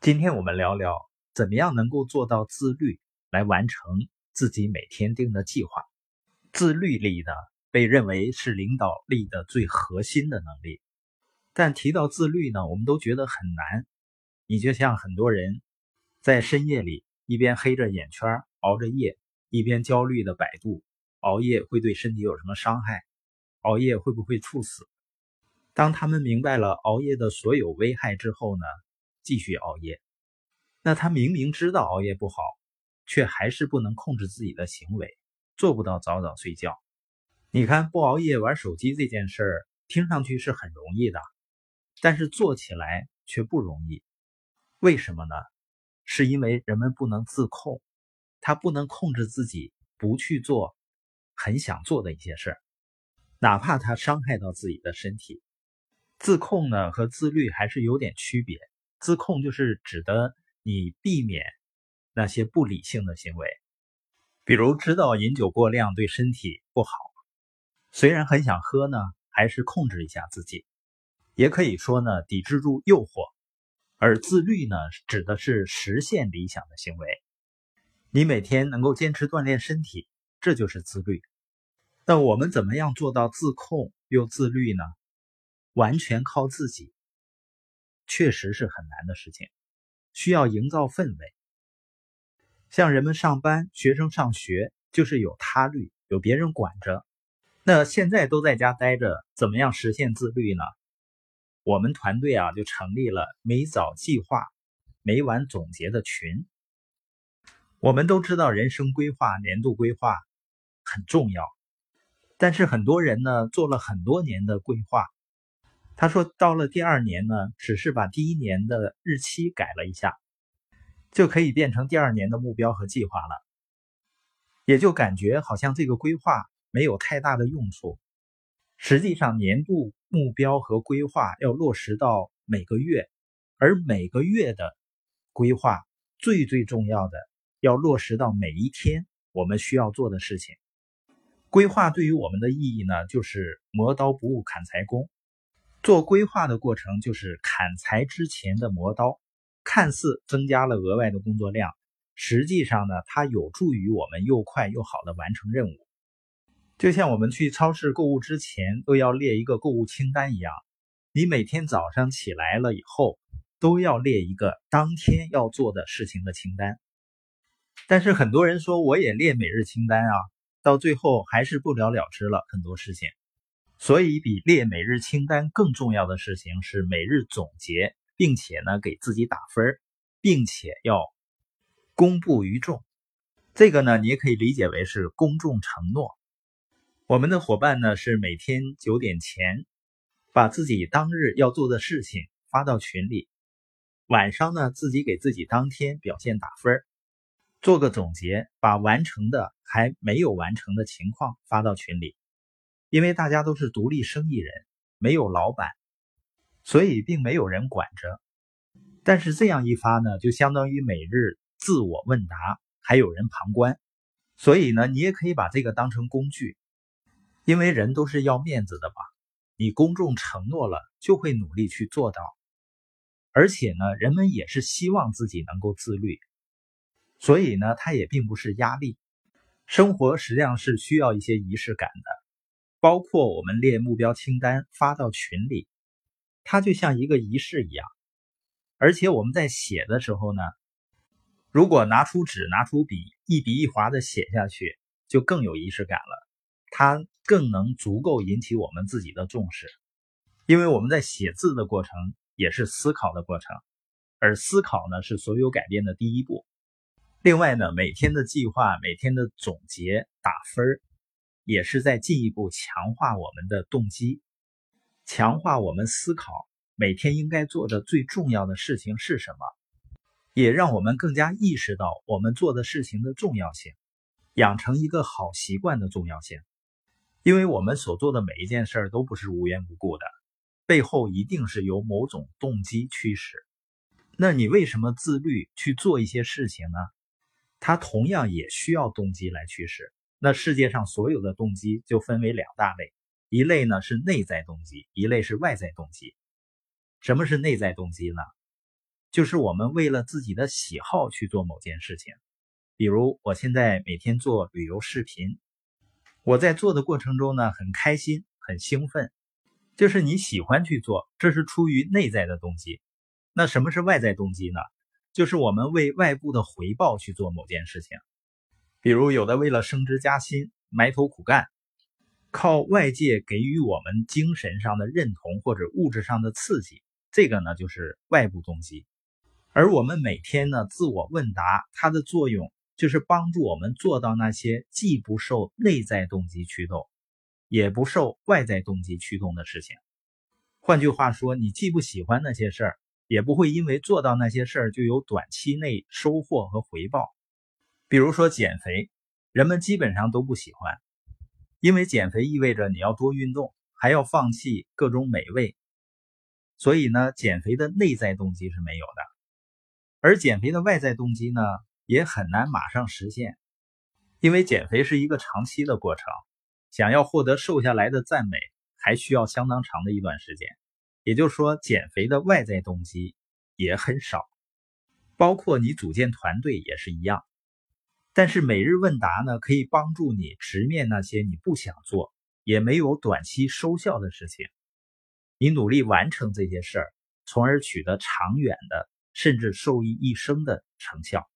今天我们聊聊怎么样能够做到自律，来完成自己每天定的计划。自律力呢，被认为是领导力的最核心的能力。但提到自律呢，我们都觉得很难。你就像很多人在深夜里一边黑着眼圈熬着夜，一边焦虑的百度熬夜会对身体有什么伤害，熬夜会不会猝死？当他们明白了熬夜的所有危害之后呢？继续熬夜，那他明明知道熬夜不好，却还是不能控制自己的行为，做不到早早睡觉。你看，不熬夜玩手机这件事儿，听上去是很容易的，但是做起来却不容易。为什么呢？是因为人们不能自控，他不能控制自己不去做很想做的一些事儿，哪怕他伤害到自己的身体。自控呢和自律还是有点区别。自控就是指的你避免那些不理性的行为，比如知道饮酒过量对身体不好，虽然很想喝呢，还是控制一下自己。也可以说呢，抵制住诱惑。而自律呢，指的是实现理想的行为。你每天能够坚持锻炼身体，这就是自律。那我们怎么样做到自控又自律呢？完全靠自己。确实是很难的事情，需要营造氛围。像人们上班、学生上学，就是有他律，有别人管着。那现在都在家待着，怎么样实现自律呢？我们团队啊，就成立了每早计划、每晚总结的群。我们都知道，人生规划、年度规划很重要，但是很多人呢，做了很多年的规划。他说：“到了第二年呢，只是把第一年的日期改了一下，就可以变成第二年的目标和计划了。也就感觉好像这个规划没有太大的用处。实际上，年度目标和规划要落实到每个月，而每个月的规划最最重要的要落实到每一天我们需要做的事情。规划对于我们的意义呢，就是磨刀不误砍柴工。”做规划的过程就是砍柴之前的磨刀，看似增加了额外的工作量，实际上呢，它有助于我们又快又好的完成任务。就像我们去超市购物之前都要列一个购物清单一样，你每天早上起来了以后都要列一个当天要做的事情的清单。但是很多人说我也列每日清单啊，到最后还是不了了之了很多事情。所以，比列每日清单更重要的事情是每日总结，并且呢给自己打分，并且要公布于众。这个呢，你也可以理解为是公众承诺。我们的伙伴呢是每天九点前把自己当日要做的事情发到群里，晚上呢自己给自己当天表现打分，做个总结，把完成的还没有完成的情况发到群里。因为大家都是独立生意人，没有老板，所以并没有人管着。但是这样一发呢，就相当于每日自我问答，还有人旁观。所以呢，你也可以把这个当成工具，因为人都是要面子的嘛。你公众承诺了，就会努力去做到。而且呢，人们也是希望自己能够自律，所以呢，它也并不是压力。生活实际上是需要一些仪式感的。包括我们列目标清单发到群里，它就像一个仪式一样。而且我们在写的时候呢，如果拿出纸、拿出笔，一笔一划的写下去，就更有仪式感了。它更能足够引起我们自己的重视，因为我们在写字的过程也是思考的过程，而思考呢是所有改变的第一步。另外呢，每天的计划、每天的总结、打分儿。也是在进一步强化我们的动机，强化我们思考每天应该做的最重要的事情是什么，也让我们更加意识到我们做的事情的重要性，养成一个好习惯的重要性。因为我们所做的每一件事儿都不是无缘无故的，背后一定是由某种动机驱使。那你为什么自律去做一些事情呢？它同样也需要动机来驱使。那世界上所有的动机就分为两大类，一类呢是内在动机，一类是外在动机。什么是内在动机呢？就是我们为了自己的喜好去做某件事情。比如，我现在每天做旅游视频，我在做的过程中呢，很开心，很兴奋，就是你喜欢去做，这是出于内在的动机。那什么是外在动机呢？就是我们为外部的回报去做某件事情。比如，有的为了升职加薪，埋头苦干，靠外界给予我们精神上的认同或者物质上的刺激，这个呢就是外部动机。而我们每天呢自我问答，它的作用。就是帮助我们做到那些既不受内在动机驱动，也不受外在动机驱动的事情。换句话说，你既不喜欢那些事儿，也不会因为做到那些事儿就有短期内收获和回报。比如说减肥，人们基本上都不喜欢，因为减肥意味着你要多运动，还要放弃各种美味，所以呢，减肥的内在动机是没有的。而减肥的外在动机呢？也很难马上实现，因为减肥是一个长期的过程，想要获得瘦下来的赞美，还需要相当长的一段时间。也就是说，减肥的外在动机也很少，包括你组建团队也是一样。但是每日问答呢，可以帮助你直面那些你不想做，也没有短期收效的事情，你努力完成这些事儿，从而取得长远的，甚至受益一生的成效。